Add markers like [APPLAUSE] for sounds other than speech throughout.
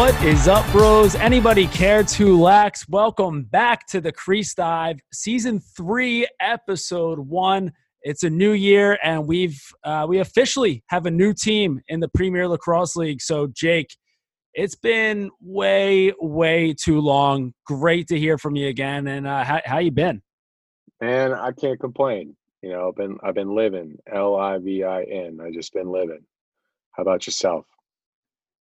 What is up, bros? Anybody care to lax? Welcome back to the Crease Dive, season three, episode one. It's a new year, and we've uh, we officially have a new team in the Premier Lacrosse League. So, Jake, it's been way, way too long. Great to hear from you again. And uh, how how you been? Man, I can't complain. You know, I've been I've been living. L I V I N. I just been living. How about yourself?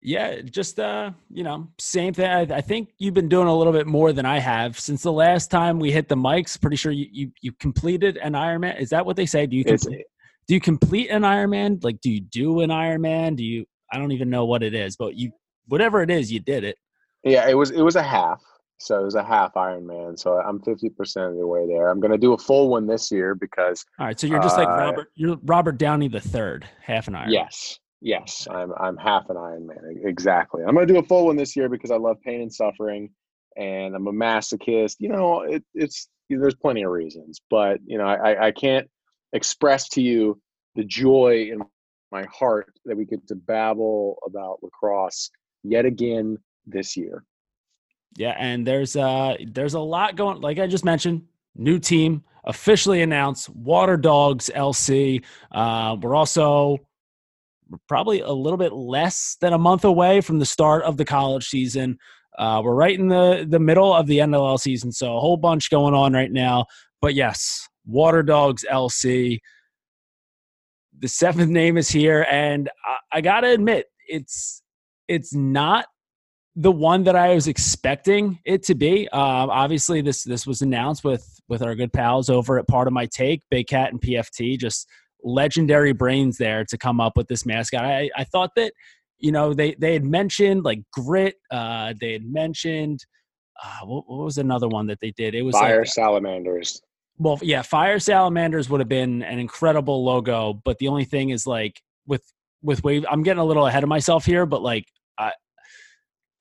Yeah, just uh, you know, same thing. I, I, think you've been doing a little bit more than I have since the last time we hit the mics. Pretty sure you you, you completed an Ironman. Is that what they say? Do you complete, do you complete an Ironman? Like, do you do an Ironman? Do you? I don't even know what it is, but you whatever it is, you did it. Yeah, it was it was a half. So it was a half Ironman. So I'm 50% of the way there. I'm going to do a full one this year because. All right. So you're just uh, like Robert. You're Robert Downey the third, half an Ironman. Yes. Yes. I'm I'm half an Iron Man. Exactly. I'm going to do a full one this year because I love pain and suffering, and I'm a masochist. You know, it, it's there's plenty of reasons, but you know, I I can't express to you the joy in my heart that we get to babble about lacrosse yet again this year. Yeah, and there's uh there's a lot going. Like I just mentioned, new team officially announced. Water Dogs LC. Uh, we're also probably a little bit less than a month away from the start of the college season. Uh, we're right in the the middle of the NLL season, so a whole bunch going on right now. But yes, Water Dogs LC. The seventh name is here, and I, I gotta admit, it's it's not the one that I was expecting it to be. Um, obviously, this this was announced with with our good pals over at Pardon My Take, Big Cat and PFT, just legendary brains there to come up with this mascot. I, I thought that you know they they had mentioned like grit. Uh, they had mentioned uh, what, what, was another one that they did? It was fire like, salamanders. Well, yeah, fire salamanders would have been an incredible logo, but the only thing is like with with wave. I'm getting a little ahead of myself here, but like I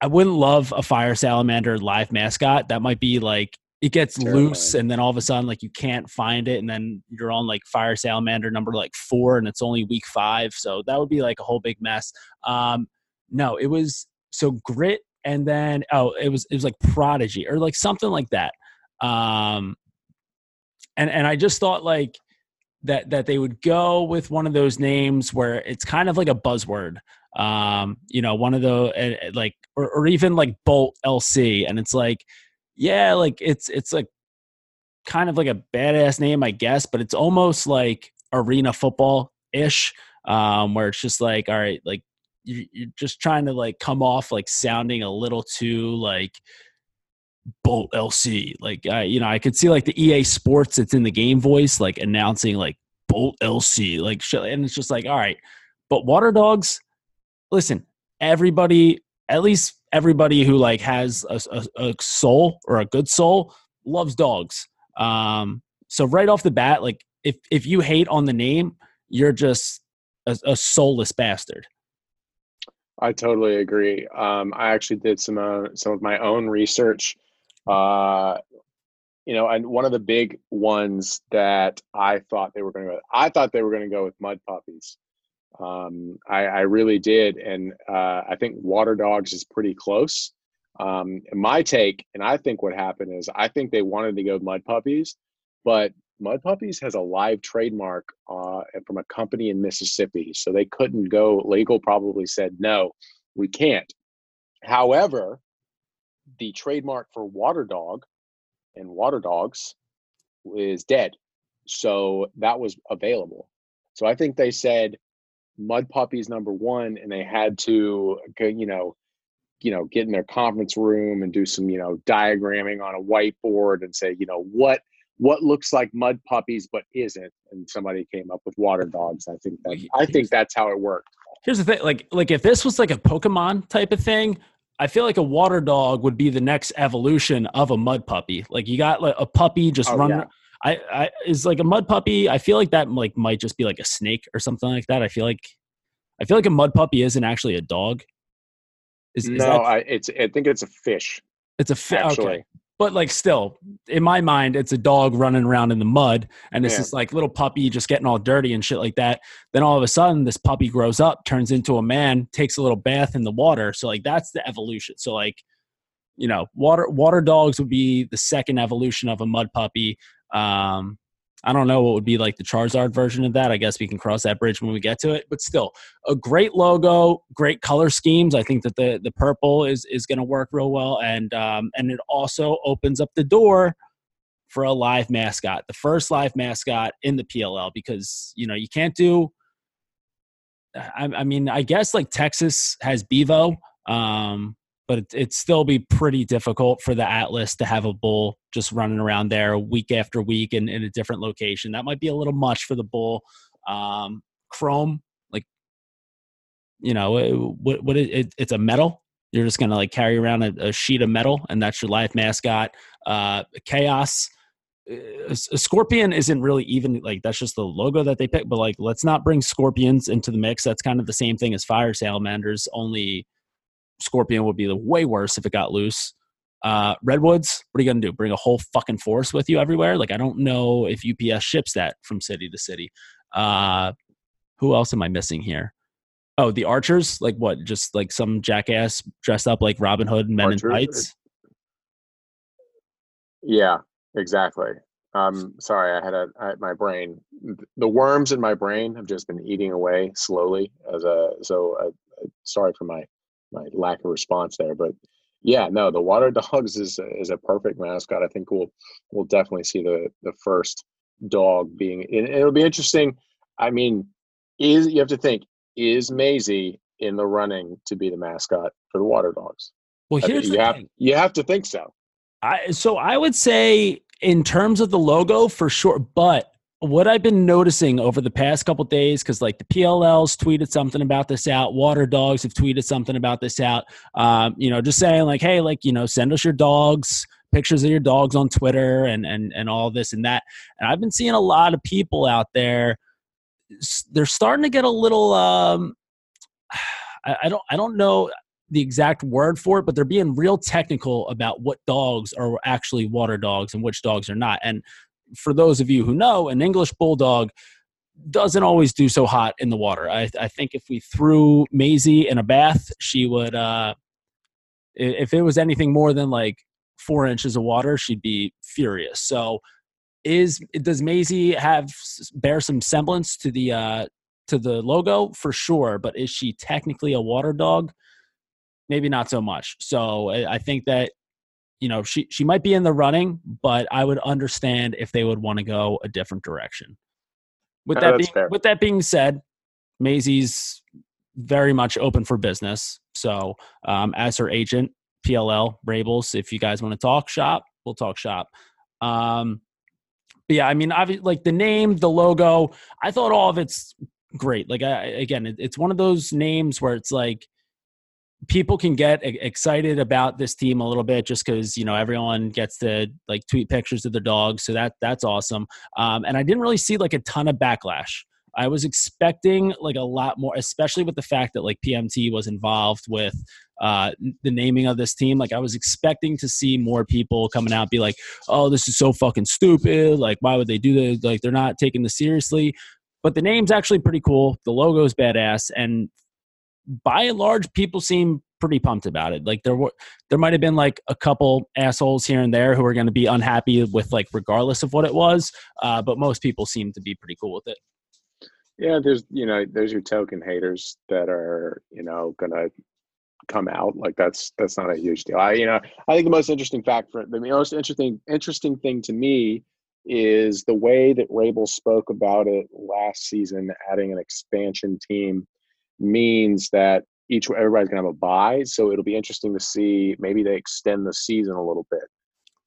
I wouldn't love a fire salamander live mascot. That might be like it gets Terrifying. loose and then all of a sudden like you can't find it and then you're on like fire salamander number like four and it's only week five. So that would be like a whole big mess. Um no, it was so grit and then oh it was it was like prodigy or like something like that. Um and and I just thought like that that they would go with one of those names where it's kind of like a buzzword um you know one of the uh, like or, or even like bolt lc and it's like yeah like it's it's like kind of like a badass name i guess but it's almost like arena football ish um where it's just like all right like you, you're just trying to like come off like sounding a little too like Bolt LC. Like I, you know, I could see like the EA Sports that's in the game voice, like announcing like Bolt LC, like, and it's just like, all right. But Water Dogs, listen, everybody, at least everybody who like has a, a, a soul or a good soul, loves dogs. Um, so right off the bat, like if if you hate on the name, you're just a, a soulless bastard. I totally agree. Um, I actually did some uh, some of my own research. Uh, you know, and one of the big ones that I thought they were going to go, I thought they were going to go with mud puppies. Um, I, I, really did, and uh, I think Water Dogs is pretty close. Um, my take, and I think what happened is, I think they wanted to go Mud Puppies, but Mud Puppies has a live trademark uh, from a company in Mississippi, so they couldn't go. Legal probably said no, we can't. However, the trademark for Water Dog and Water Dogs is dead, so that was available. So I think they said mud puppies number one and they had to uh, you know you know get in their conference room and do some you know diagramming on a whiteboard and say you know what what looks like mud puppies but isn't and somebody came up with water dogs i think that i think that's how it worked here's the thing like like if this was like a pokemon type of thing I feel like a water dog would be the next evolution of a mud puppy. Like you got like a puppy just oh, running. Yeah. I, I is like a mud puppy. I feel like that like might just be like a snake or something like that. I feel like I feel like a mud puppy isn't actually a dog. Is, no, is that, I, it's I think it's a fish. It's a fish. Okay. but like still in my mind it's a dog running around in the mud and this Yeah. is like little puppy just getting all dirty and shit like that then all of a sudden this puppy grows up turns into a man takes a little bath in the water so like that's the evolution so like you know water water dogs would be the second evolution of a mud puppy um I don't know what would be like the Charizard version of that. I guess we can cross that bridge when we get to it. But still, a great logo, great color schemes. I think that the the purple is is going to work real well, and um, and it also opens up the door for a live mascot, the first live mascot in the PLL, because you know you can't do. I, I mean, I guess like Texas has Bevo, um, but it, it'd still be pretty difficult for the Atlas to have a bull just running around there week after week in, in a different location. That might be a little much for the bull. Um, Chrome, like, you know, what, what it, it, it's a metal. You're just gonna like carry around a, a sheet of metal, and that's your live mascot. Uh, Chaos, a, a scorpion isn't really even like that's just the logo that they pick. But like, let's not bring scorpions into the mix. That's kind of the same thing as fire salamanders, only Scorpion would be the way worse if it got loose. Uh, Redwoods, what are you gonna do? Bring a whole fucking force with you everywhere? Like I don't know if UPS ships that from city to city. Uh, who else am I missing here? Oh, the Archers, like what? Just like some jackass dressed up like Robin Hood, and men Archers? in tights. Yeah, exactly. Um, sorry, I had a I, my brain. The worms in my brain have just been eating away slowly. As a so, uh, uh, sorry for my my lack of response there, but yeah, no, the water dogs is is a perfect mascot. I think we'll we'll definitely see the the first dog being. And it'll be interesting. I mean, is you have to think is Maisie in the running to be the mascot for the water dogs? Well, I think here's you the have thing. you have to think so. I, so I would say in terms of the logo for sure, but what I've been noticing over the past couple days, because like the PLLs tweeted something about this out, Water Dogs have tweeted something about this out. Um, you know, just saying like, hey, like you know, send us your dogs, pictures of your dogs on Twitter, and and and all this and that. And I've been seeing a lot of people out there. They're starting to get a little. Um, [SIGHS] I, I don't. I don't know the exact word for it, but they're being real technical about what dogs are actually water dogs and which dogs are not. And for those of you who know, an English bulldog doesn't always do so hot in the water. I, I think if we threw Maisie in a bath, she would. Uh, if it was anything more than like four inches of water, she'd be furious. So, is does Maisie have bear some semblance to the uh, to the logo for sure? But is she technically a water dog? maybe not so much. So I I think that you know she she might be in the running, but I would understand if they would want to go a different direction. With that being fair. with that being said, Maisie's very much open for business. So um, as her agent, PLL Rabils, if you guys want to talk shop, we'll talk shop. Um, but yeah, I mean, obviously, like the name, the logo, I thought all of it's great. Like I, again, it, it's one of those names where it's like people can get excited about this team a little bit just because you know everyone gets to like tweet pictures of their dogs so that that's awesome. Um, and i didn't really see like a ton of backlash. I was expecting like a lot more especially with the fact that like pmt was involved with uh, the naming of this team like i was expecting to see more people coming out be like oh this is so fucking stupid like why would they do this? Like they're not taking this seriously. But the name's actually pretty cool. The logo's badass and by and large, people seem pretty pumped about it. Like there were, there might have been like a couple assholes here and there who are going to be unhappy with like regardless of what it was. Uh, but most people seem to be pretty cool with it. Yeah, there's you know there's your token haters that are you know gonna come out like that's that's not a huge deal. I you know I think the most interesting fact for the most interesting interesting thing to me is the way that Rabil spoke about it last season, adding an expansion team means that each everybody's gonna have a buy. So it'll be interesting to see maybe they extend the season a little bit,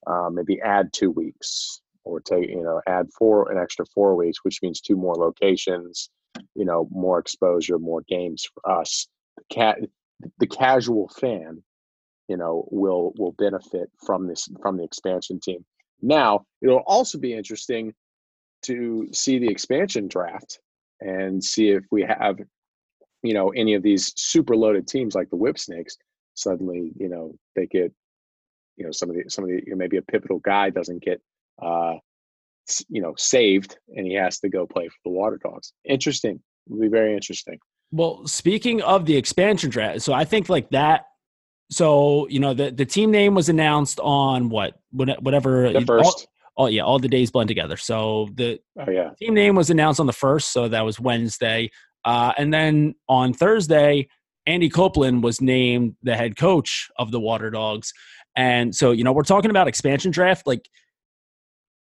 uh, maybe add two weeks or take you know add four an extra four weeks, which means two more locations, you know, more exposure, more games for us. The cat, the casual fan, you know, will will benefit from this from the expansion team. Now it'll also be interesting to see the expansion draft and see if we have you know any of these super loaded teams like the whip snakes suddenly you know they get you know some of the some of the you know, maybe a pivotal guy doesn't get uh, you know saved and he has to go play for the Water Dogs. Interesting. It'll be very interesting. Well, speaking of the expansion draft, so I think like that. So you know the the team name was announced on what whatever the first. All, oh yeah, all the days blend together. So the oh yeah team name was announced on the first, so that was Wednesday, uh, and then on Thursday, Andy Copelan was named the head coach of the Water Dogs, and so you know we're talking about expansion draft. Like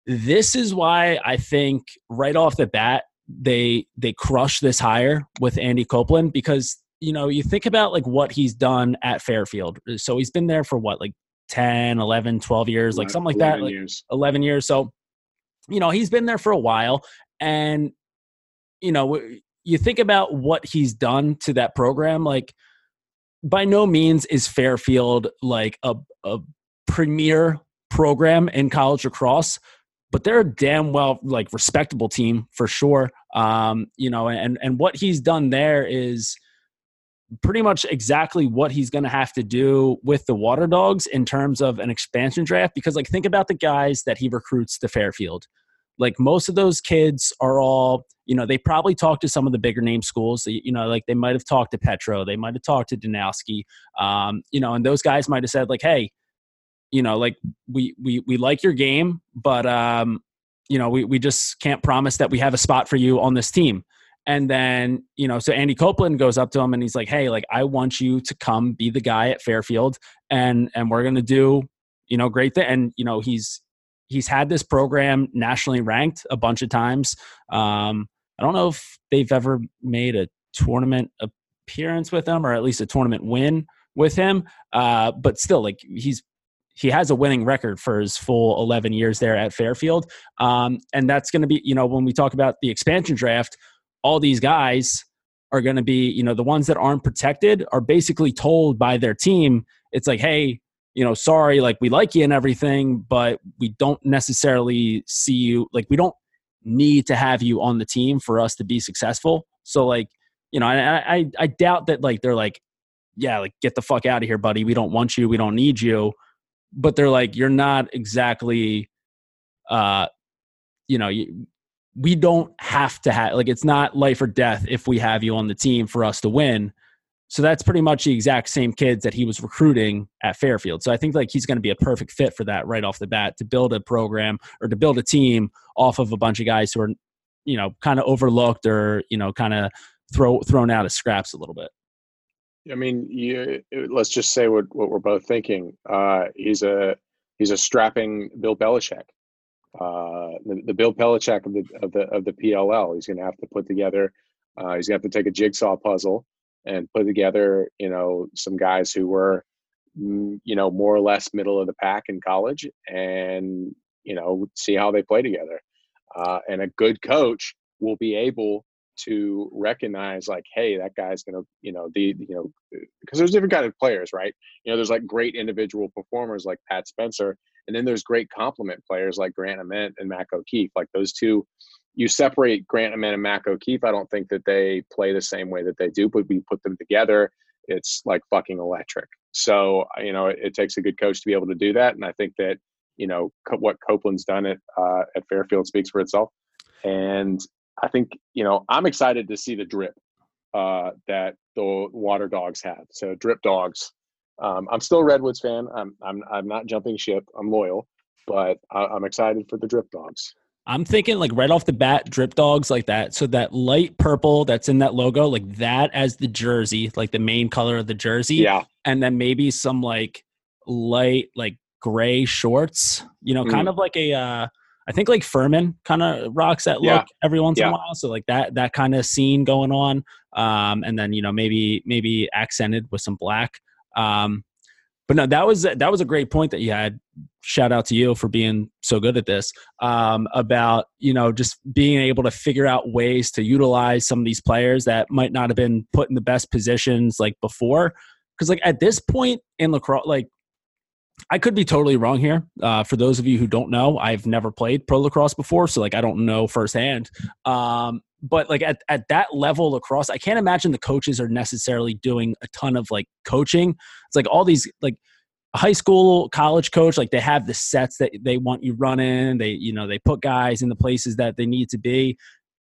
this is why I think right off the bat they they crush this hire with Andy Copelan because you know you think about like what he's done at Fairfield. So he's been there for what like 10, 11, 12 years, like something like that, like years. 11 years. So, you know, he's been there for a while. And, you know, you think about what he's done to that program, like, by no means is Fairfield like a, a premier program in college lacrosse, but they're a damn well like respectable team for sure. Um, you know, and and what he's done there is pretty much exactly what he's going to have to do with the Water Dogs in terms of an expansion draft. Because, like, think about the guys that he recruits to Fairfield. Like, most of those kids are all, you know, they probably talked to some of the bigger name schools. You know, like they might have talked to Petro, they might have talked to Danowski, um, you know, and those guys might have said, like, hey, you know, like we we we like your game, but um, you know, we we just can't promise that we have a spot for you on this team. And then, you know, so Andy Copelan goes up to him and he's like, "Hey, like I want you to come be the guy at Fairfield and and we're to do, you know, great thing." And you know, he's he's had this program nationally ranked a bunch of times. Um I don't know if they've ever made a tournament appearance with him or at least a tournament win with him. Uh but still like he's he has a winning record for his full 11 years there at Fairfield. Um, and that's going to be, you know, when we talk about the expansion draft, all these guys are going to be, you know, the ones that aren't protected are basically told by their team, it's like, hey, you know, sorry, like we like you and everything, but we don't necessarily see you, like we don't need to have you on the team for us to be successful. So, like, you know, I, I, I doubt that, like, they're like, yeah, like, get the fuck out of here, buddy. We don't want you. We don't need you. But they're like, you're not exactly, uh, you know, you, we don't have to have like it's not life or death if we have you on the team for us to win. So that's pretty much the exact same kids that he was recruiting at Fairfield. So I think like he's going to be a perfect fit for that right off the bat to build a program or to build a team off of a bunch of guys who are, you know, kind of overlooked or you know, kind of throw thrown out of scraps a little bit. I mean, you, let's just say what what we're both thinking. Uh, he's a he's a strapping Bill Belichick uh, the, the, Bill Belichick of the of the of the PLL. He's going to have to put together. Uh, he's going to have to take a jigsaw puzzle and put together, you know, some guys who were, mm, you know, more or less middle of the pack in college, and you know, see how they play together. Uh, and a good coach will be able to recognize like hey that guy's gonna you know the you know because there's different kind of players right you know there's like great individual performers like pat spencer and then there's great complement players like Grant Ament and Mac O'Keefe. Like those two, you separate Grant Ament and Mac O'Keefe. I don't think that they play the same way that they do, but we put them together, it's like fucking electric. So you know, it, it takes a good coach to be able to do that, and I think that you know what Copelan's done at uh, at Fairfield speaks for itself. And I think you know I'm excited to see the drip uh, that the Water Dogs have. So drip dogs um, I'm still a Redwoods fan. I'm I'm I'm not jumping ship. I'm loyal, but I, I'm excited for the Drip Dogs. I'm thinking like right off the bat, drip dogs like that. So that light purple that's in that logo, like that as the jersey, like the main color of the jersey. Yeah. And then maybe some like light, like gray shorts, you know, mm. kind of like a, uh, I think like Furman kind of rocks that look yeah. every once yeah. in a while. So like that, that kind of scene going on. Um, and then, you know, maybe, maybe accented with some black. Um, but no, that was that was a great point that you had. Shout out to you for being so good at this. Um, about you know just being able to figure out ways to utilize some of these players that might not have been put in the best positions like before. Because like at this point in lacrosse, like I could be totally wrong here. Uh, for those of you who don't know, I've never played pro lacrosse before, so like I don't know firsthand. Um, but like at, at that level lacrosse, I can't imagine the coaches are necessarily doing a ton of like coaching. It's like all these like high school college coach like they have the sets that they want you running. They you know they put guys in the places that they need to be.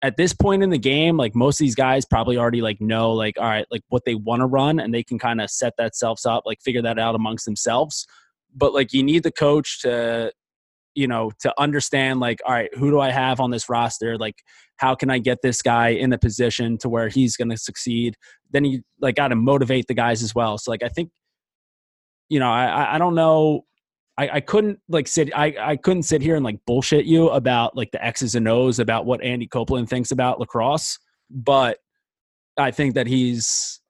At this point in the game like most of these guys probably already like know like all right like what they want to run and they can kind of set that selves up like figure that out amongst themselves. But like you need the coach to you know to understand like all right who do i have on this roster? Like how can i get this guy in a position to where he's going to succeed? Then you like got to motivate the guys as well. So like i think you know, I I don't know. I, I couldn't like sit I, I couldn't sit here and like bullshit you about like the X's and O's about what Andy Copelan thinks about lacrosse, but I think that he's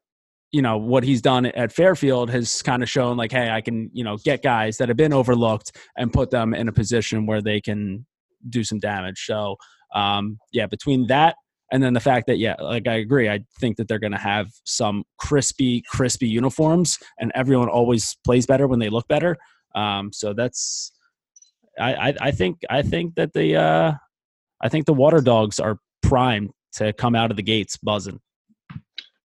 you know what he's done at Fairfield has kind of shown like hey I can you know get guys that have been overlooked and put them in a position where they can do some damage. So um, yeah, between that and then the fact that yeah like i agree i think that they're going to have some crispy crispy uniforms and everyone always plays better when they look better. Um, so that's I, I, I think i think that the uh i think the water dogs are primed to come out of the gates buzzing.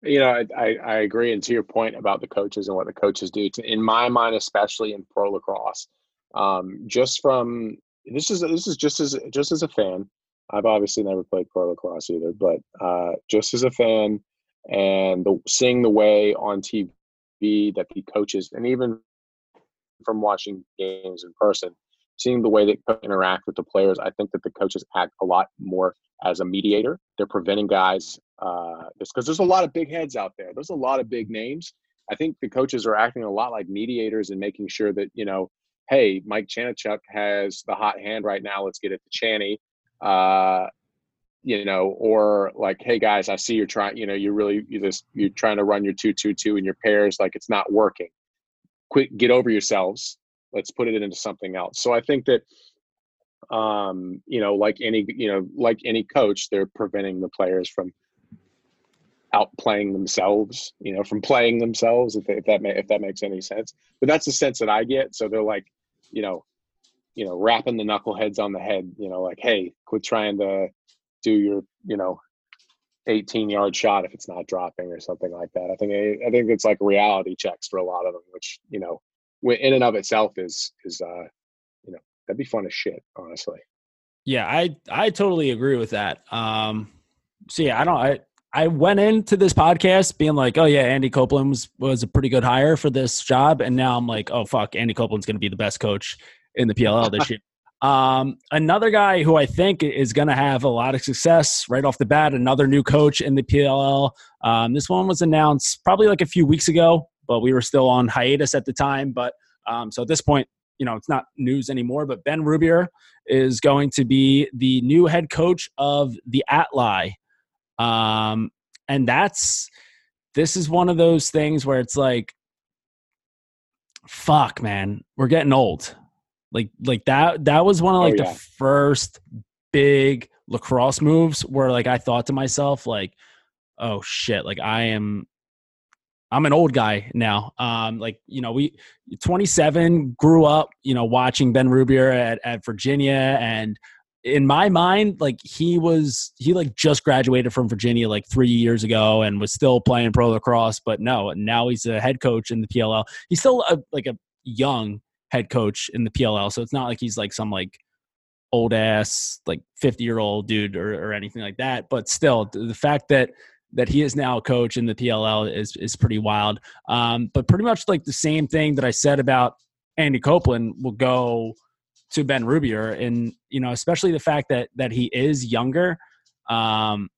You know I, I, I agree and to your point about the coaches and what the coaches do to, in my mind especially in pro lacrosse um, just from this is this is just as just as a fan I've obviously never played pro lacrosse either, but uh, just as a fan and the, seeing the way on TV that the coaches, and even from watching games in person, seeing the way that interact with the players, I think that the coaches act a lot more as a mediator. They're preventing guys uh, because there's a lot of big heads out there. There's a lot of big names. I think the coaches are acting a lot like mediators and making sure that you know, hey, Mike Chanenchuk has the hot hand right now. Let's get it to Channy uh, you know, or like, hey guys, I see you're trying, you know, you're really you just you're trying to run your two two two in your pairs, like it's not working. Quick, get over yourselves. Let's put it into something else. So I think that um, you know, like any, you know, like any coach, they're preventing the players from outplaying themselves, you know, from playing themselves, if, if that may, if that makes any sense. But that's the sense that I get. So they're like, you know, you know, rapping the knuckleheads on the head, you know, like, hey, quit trying to do your, you know, 18 yard shot if it's not dropping or something like that. I think I think it's like reality checks for a lot of them, which you know, in and of itself is is uh, you know, that'd be fun as shit, honestly. Yeah, I I totally agree with that. Um, so yeah, I don't I. I went into this podcast being like, oh yeah, Andy Copelan was, was a pretty good hire for this job, and now I'm like, oh fuck, Andy Copelan's going to be the best coach in the PLL this year. [LAUGHS] Um, another guy who I think is going to have a lot of success right off the bat, another new coach in the PLL. Um, this one was announced probably like a few weeks ago, but we were still on hiatus at the time. But um, so at this point, you know, it's not news anymore. But Ben Rubeor is going to be the new head coach of the Atli. Um, and that's this is one of those things where it's like, fuck, man, we're getting old like like that that was one of oh, like oh, yeah. the first big lacrosse moves where like I thought to myself like, oh shit, like I am I'm an old guy now. Um, like you know, we 27 grew up, you know, watching Ben Rubeor at, at Virginia, and in my mind, like he was he like just graduated from Virginia like three years ago and was still playing pro lacrosse. But no, now he's a head coach in the PLL. He's still a, like a young head coach in the PLL. So it's not like he's like some like old ass like 50 year old dude or, or anything like that. But still, the fact that that he is now a coach in the PLL is is pretty wild. Um, but pretty much like the same thing that I said about Andy Copelan will go to Ben Rubeor, and you know, especially the fact that that he is younger. Um,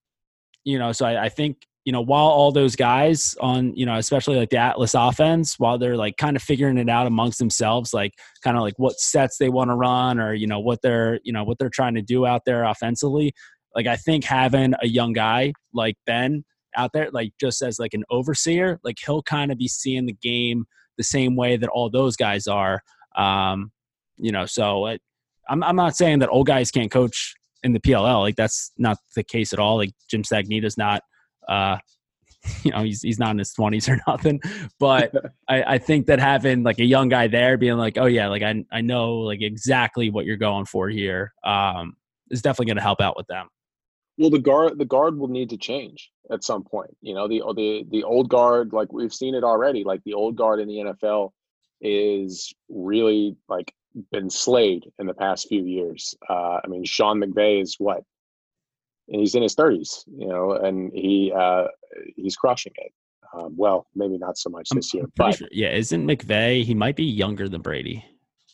you know, so I, I think you know, while all those guys on, you know, especially like the Atlas offense, while they're like kind of figuring it out amongst themselves, like kind of like what sets they want to run or, you know, what they're, you know, what they're trying to do out there offensively. Like I think having a young guy like Ben out there, like just as like an overseer, like he'll kind of be seeing the game the same way that all those guys are. Um, you know, so it, I'm, I'm not saying that old guys can't coach in the PLL. Like that's not the case at all. Like Jim Stagnitta's not uh, [LAUGHS] you know, he's he's not in his twenties or [LAUGHS] nothing. But [LAUGHS] I, I think that having like a young guy there being like, oh yeah, like I I know like exactly what you're going for here, um, is definitely gonna help out with them. Well, the guard the guard will need to change at some point. You know, the the the old guard, like we've seen it already, like the old guard in the NFL is really like been slayed in the past few years. Uh, I mean, Sean McVay is what, and he's in his thirties, you know, and he uh, he's crushing it. Um, well, maybe not so much this year, but Sure. Yeah, isn't McVay? He might be younger than Brady,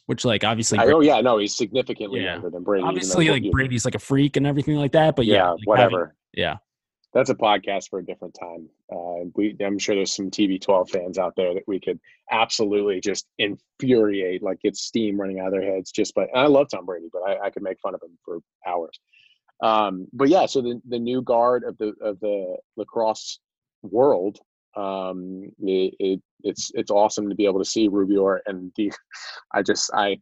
which like obviously, I, oh yeah, no, he's significantly Yeah. younger than Brady. obviously like Brady's like a freak and everything like that. But yeah, yeah, like, having- whatever. yeah, That's a podcast for a different time. Uh, we, I'm sure there's some TB12 fans out there that we could absolutely just infuriate, like get steam running out of their heads. Just, by. and I love Tom Brady, but I, I could make fun of him for hours. Um, but yeah, so the the new guard of the of the lacrosse world, um, it, it it's it's awesome to be able to see Rubeor and [LAUGHS] the, I just I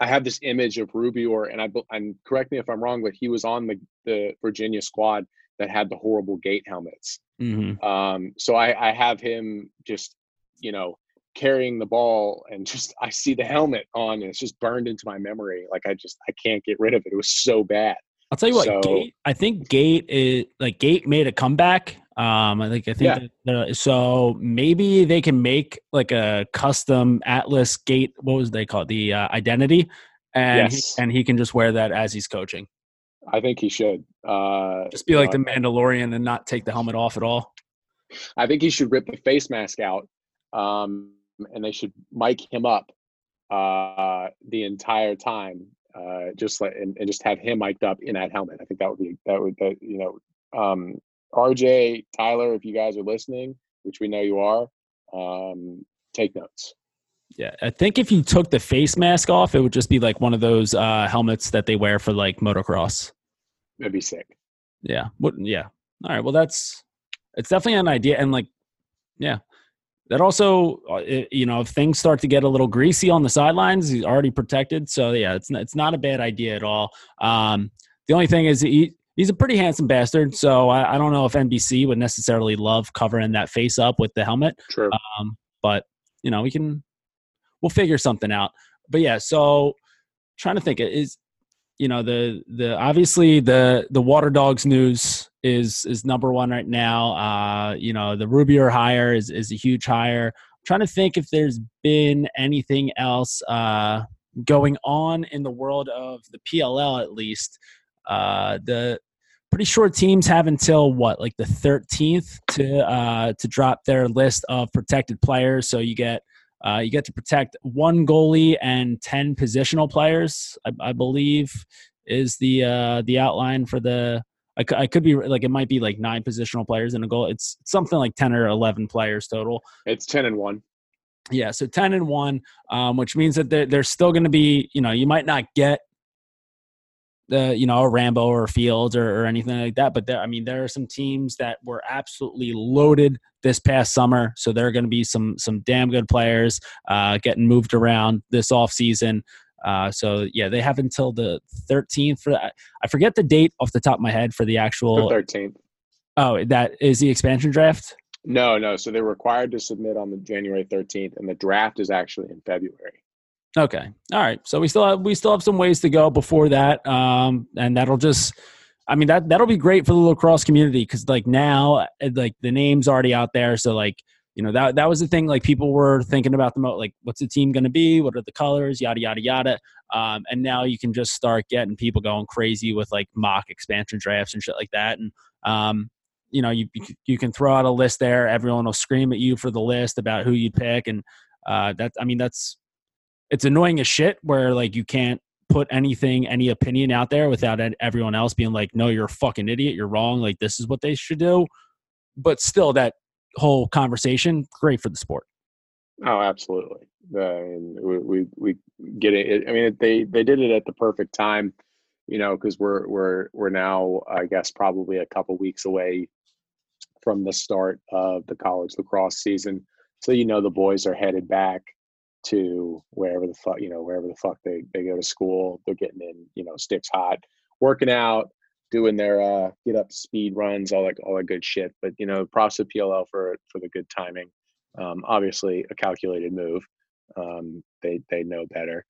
I have this image of Rubeor, and I and correct me if I'm wrong, but he was on the the Virginia squad that had the horrible Gait helmets. hmm Um, so I, I have him just, you know, carrying the ball and [LAUGHS] just I see the helmet on and it's just burned into my memory. Like I just I can't get rid of it. It was so bad. I'll tell you what, So- Gait. I think Gait is like Gait made a comeback. Um, I think I think Yeah. uh, so. Maybe they can make like a custom Atlas Gait. What was they called? The uh, identity, and Yes. he, and he can just wear that as he's coaching. I think he should. Uh, Just be like know, the Mandalorian and not take the helmet off at all. I think he should rip the face mask out, um, and they should mic him up uh, the entire time, uh, just like and, and just have him mic'd up in that helmet. I think that would be that would that you know, um, RJ Tyler, if you guys are listening, which we know you are, um, take notes. Yeah, I think if you took the face mask off, it would just be like one of those uh, helmets that they wear for like motocross. That'd be sick. Yeah. What? Yeah. All right. Well, that's it's definitely an idea, and like, yeah, that also, uh, you know, if things start to get a little greasy on the sidelines, he's already protected. So yeah, it's not, it's not a bad idea at all. Um, the only thing is he he's a pretty handsome bastard, so I, I don't know if NBC would necessarily love covering that face up with the helmet. True. Um, but you know, we can we'll figure something out. But yeah, so trying to think is you know the the obviously the the water dogs news is is number one right now. Uh, you know the Rubeor hire is is a huge hire. I'm trying to think if there's been anything else uh, going on in the world of the PLL at least. Uh, the pretty sure teams have until what like the 13th to uh, to drop their list of protected players. So you get uh, you get to protect one goalie and ten positional players. I, I believe is the uh, the outline for the. I, I could be like it might be like nine positional players in a goal. It's something like ten or eleven players total. It's ten and one. Yeah, so ten and one, um, which means that there, there's still going to be, you know, you might not get the, you know, a Rambo or a Fields or, or anything like that, but there, I mean, there are some teams that were absolutely loaded this past summer, so there are going to be some some damn good players uh, getting moved around this off season. Uh, so yeah, they have until the 13th for that. I forget the date off the top of my head for the The actual. thirteenth. Oh, that is the expansion draft. No, no. So they're required to submit on the January thirteenth, and the draft is actually in February. Okay. All right. So we still have we still have some ways to go before that. Um and that'll just I mean that that'll be great for the lacrosse community cuz like now uh, like the name's already out there. So like you know that that was the thing like people were thinking about the mo like what's the team going to be? What are the colors? Yada yada yada. Um and now you can just start getting people going crazy with like mock expansion drafts and shit like that. And um you know you you can throw out a list there. Everyone will scream at you for the list about who you pick. And uh that I mean that's it's annoying as shit where like you can't put anything any opinion out there without everyone else being like no you're a fucking idiot you're wrong like this is what they should do but still that whole conversation great for the sport Oh, absolutely. Uh, and we, we we get it. I mean, they they did it at the perfect time, you know, because we're we're we're now, I guess, probably a couple weeks away from the start of the college lacrosse season. So you know, the boys are headed back to wherever the fuck you know wherever the fuck they they go to school. They're getting in, you know, sticks hot, working out, doing their uh get up speed runs, all that all that good shit. But you know, props to PLL for for the good timing. Um, obviously, a calculated move. Um, they they know better.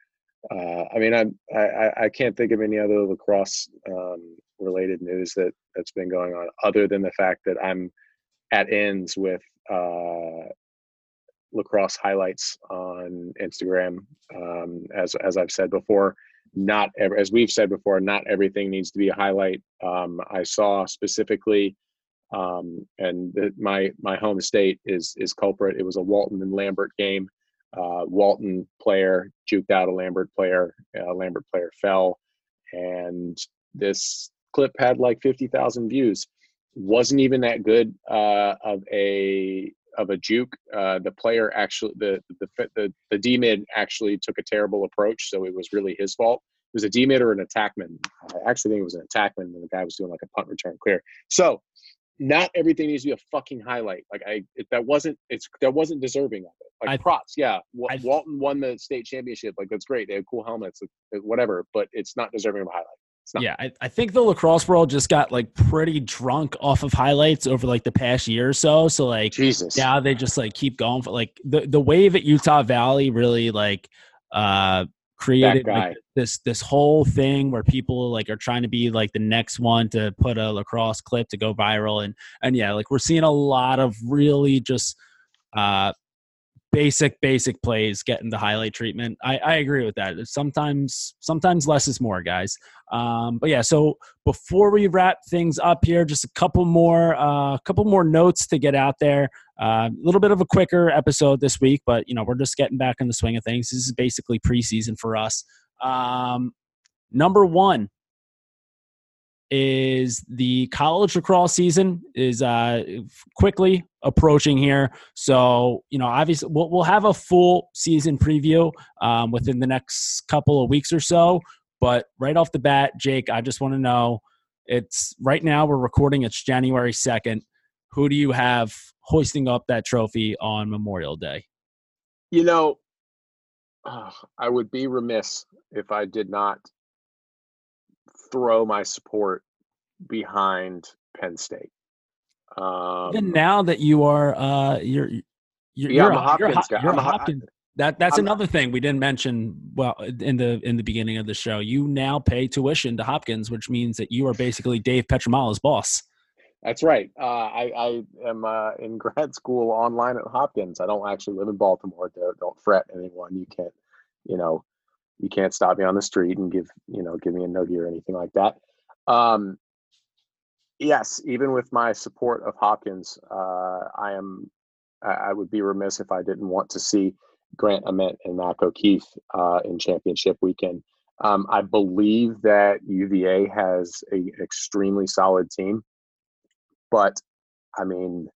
Uh, I mean, I'm, I I- can't think of any other lacrosse um, related news that that's been going on other than the fact that I'm at ends with uh, lacrosse highlights on Instagram. Um, as as I've said before, not ever, as we've said before, not everything needs to be a highlight. Um, I saw specifically, um, and the, my my home state is is culprit. It was a Walton and Lambert game. Uh, Walton player juked out a Lambert player. A Lambert player fell, and this clip had like fifty thousand views. Wasn't even that good uh, of a of a juke. Uh, the player actually, the the the, the D mid actually took a terrible approach, so it was really his fault. It was a D mid or an attackman. I actually think it was an attackman, and the guy was doing like a punt return clear. So not everything needs to be a fucking highlight. Like I, it, that wasn't it's that wasn't deserving of it. Like I, props, yeah. I, Walton won the state championship. Like that's great. They had cool helmets, whatever. But it's not deserving of a highlight. Yeah, I, I, think the lacrosse world just got like pretty drunk off of highlights over like the past year or so. So like, Jesus, yeah, they just like keep going for like the the wave at Utah Valley really like uh created like, this this whole thing where people like are trying to be like the next one to put a lacrosse clip to go viral. And and yeah, like we're seeing a lot of really just uh basic basic plays getting the highlight treatment. I i agree with that. Sometimes sometimes less is more guys. Um but yeah so before we wrap things up here just a couple more uh couple more notes to get out there. Uh, a uh, little bit of a quicker episode this week but you know we're just getting back in the swing of things. This is basically preseason for us. Um number one is the college lacrosse season is uh, quickly approaching here. So, you know, obviously we'll, we'll have a full season preview um, within the next couple of weeks or so. But right off the bat, Jake, I just want to know it's right now we're recording, it's January 2nd. Who do you have hoisting up that trophy on Memorial Day? You know, uh, I would be remiss if I did not throw my support behind Penn State. Um, Even now that you are, uh, you're, you're, yeah, you're a Hopkins you're, guy. You're a Hopkins. That that's I'm, another thing we didn't mention. Well, in the in the beginning of the show, you now pay tuition to Hopkins, which means that you are basically Dave Pietramala's boss. That's right. Uh, I, I am uh, in [LAUGHS] grad school online at Hopkins. I don't actually live in Baltimore. Don't fret, anyone. You can't, you know, you can't stop me on the street and give you know give me a noogie or anything like that um, yes even with my support of hopkins uh, i am I, would be remiss if i didn't want to see grant ament and mac o'keefe uh, in championship weekend um, i believe that uva has an extremely solid team but i mean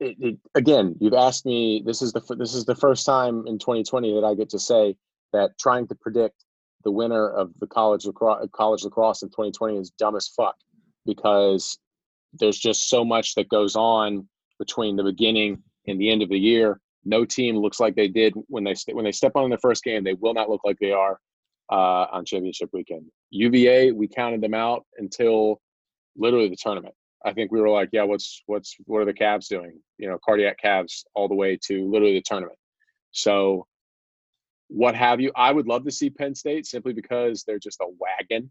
it, it, again, you've asked me. This is the this is the first time in 2020 that I get to say that trying to predict the winner of the college lacrosse, college lacrosse in 2020 is dumb as fuck because there's just so much that goes on between the beginning and the end of the year. No team looks like they did when they when they step on their first game. They will not look like they are uh, on championship weekend. UVA, we counted them out until literally the tournament. I think we were like, yeah, what's what's what are the Cavs doing? You know, cardiac Cavs all the way to literally the tournament. So what have you. I would love to see Penn State simply because they're just a wagon.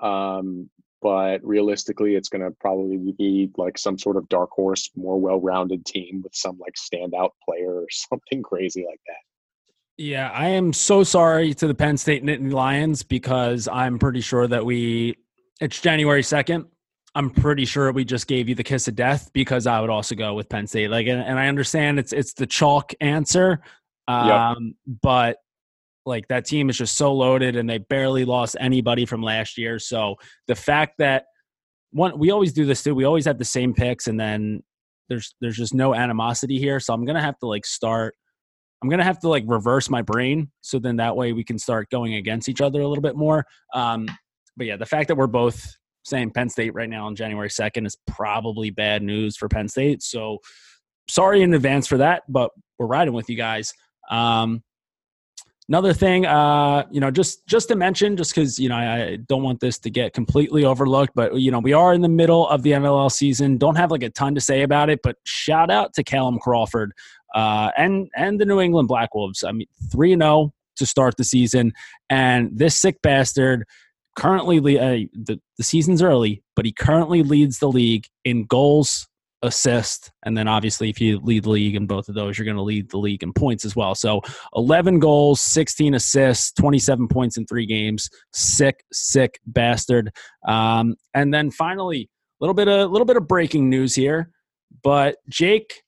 Um, but realistically, it's going to probably be like some sort of dark horse, more well-rounded team with some like standout player or [LAUGHS] something crazy like that. Yeah, I am so sorry to the Penn State Nittany Lions because I'm pretty sure that we it's January 2nd. I'm pretty sure we just gave you the kiss of death because I would also go with Penn State. Like and, and I understand it's it's the chalk answer. Um, yep. but like that team is just so loaded and they barely lost anybody from last year. So the fact that one we always do this too, we always have the same picks and then there's there's just no animosity here. So I'm gonna have to like start I'm gonna have to like reverse my brain so then that way we can start going against each other a little bit more. Um, but yeah, the fact that we're both saying Penn State right now on January 2nd is probably bad news for Penn State. So sorry in advance for that, but we're riding with you guys. Um, Another thing, uh, you know, just just to mention, just because you know I don't want this to get completely overlooked, but you know we are in the middle of the NLL season. Don't have like a ton to say about it, but shout out to Callum Crawford uh, and and the New England Black Wolves. I mean, three and zero oh to start the season, and this sick bastard currently uh, the the season's early, but he currently leads the league in goals assist. And then obviously, if you lead the league in both of those, you're going to lead the league in points as well. So 11 goals, 16 assists, 27 points in three games. Sick, sick bastard. Um, and then finally, a little bit of a little bit of breaking news here. But Jake,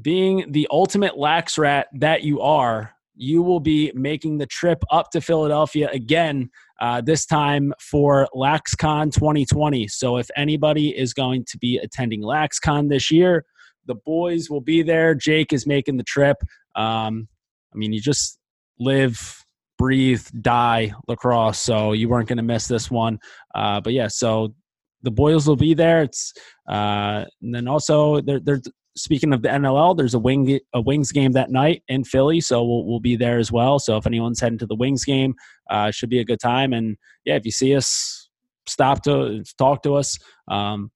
being the ultimate lax rat that you are, you will be making the trip up to Philadelphia again, uh, this time for LaxCon 2020. So if anybody is going to be attending LaxCon this year, the boys will be there. Jake is making the trip. Um, I mean, you just live, breathe, die lacrosse. So you weren't going to miss this one. Uh, but yeah, so the boys will be there. It's uh, and then also they're they're speaking of the NLL, there's a wing a Wings game that night in Philly, so we'll we'll be there as well. So if anyone's heading to the Wings game, uh, should be a good time. And yeah, if you see us, stop to talk to us. Um,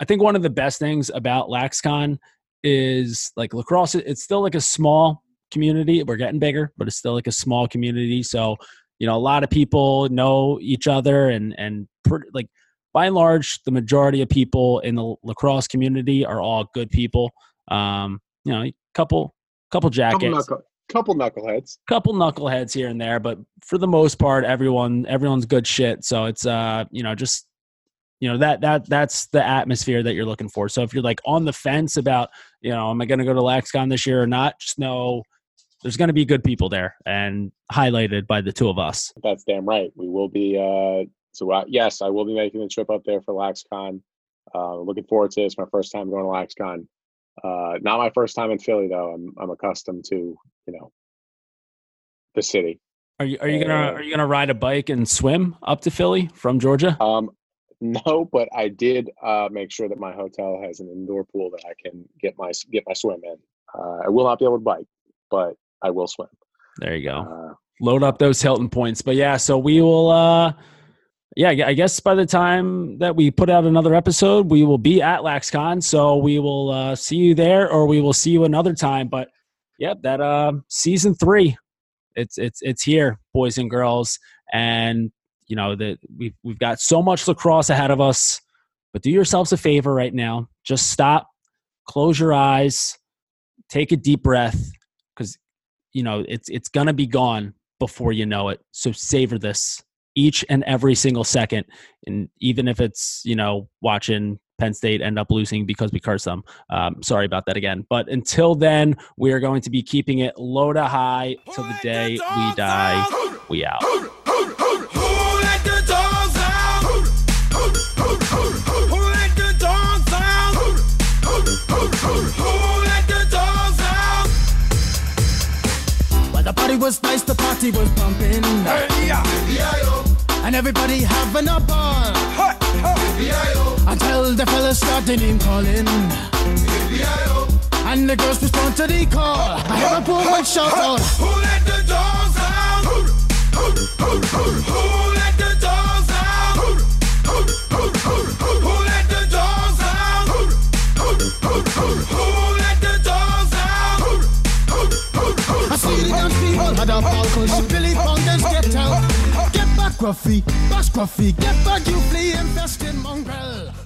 I think one of the best things about LaxCon is like lacrosse. It's still like a small community. We're getting bigger, but it's still like a small community. So you know, a lot of people know each other, and and like by and large, the majority of people in the lacrosse community are all good people. Um, you know, couple couple jackets, couple, knuckle, couple knuckleheads, couple knuckleheads here and there, but for the most part, everyone everyone's good shit. So it's uh, you know, just you know that that that's the atmosphere that you're looking for. So if you're like on the fence about, you know, am I going to go to LaxCon this year or not? Just know there's going to be good people there and highlighted by the two of us. That's damn right. We will be uh, so uh, yes, I will be making the trip up there for LaxCon. Uh, looking forward to it. It's my first time going to LaxCon. Uh, not my first time in Philly though. I'm I'm accustomed to you know the city. Are you are you gonna are you gonna ride a bike and swim up to Philly from Georgia? Um, no, but I did uh, make sure that my hotel has an indoor pool that I can get my get my swim in. Uh, I will not be able to bike, but I will swim. There you go. Uh, Load up those Hilton points. But yeah, so we will. uh yeah, I guess by the time that we put out another episode, we will be at LaxCon. So we will uh, see you there, or we will see you another time. But yep, that uh, season three, it's it's it's here, boys and girls, and you know that we've we've got so much lacrosse ahead of us. But do yourselves a favor right now. Just stop, close your eyes, take a deep breath, because you know it's it's gonna be gone before you know it. So savor this each and every single second. And even if it's, you know, watching Penn State end up losing because we curse them. Um, sorry about that again. But until then, we are going to be keeping it low to high till the day we die. We out. The party was nice, the party was pumping. Hey, yeah. And everybody having a ball. Until the fellas started name calling. And the girls respond to the call. I have a poor man shout out. Who let the dogs out? Who let the dogs out? Who let the dogs out? Who let the dogs out? I see the young people had a falcon. Billy Fountains get out. Get back, Gruffy. Bash Gruffy. Get back, you flea infested mongrel.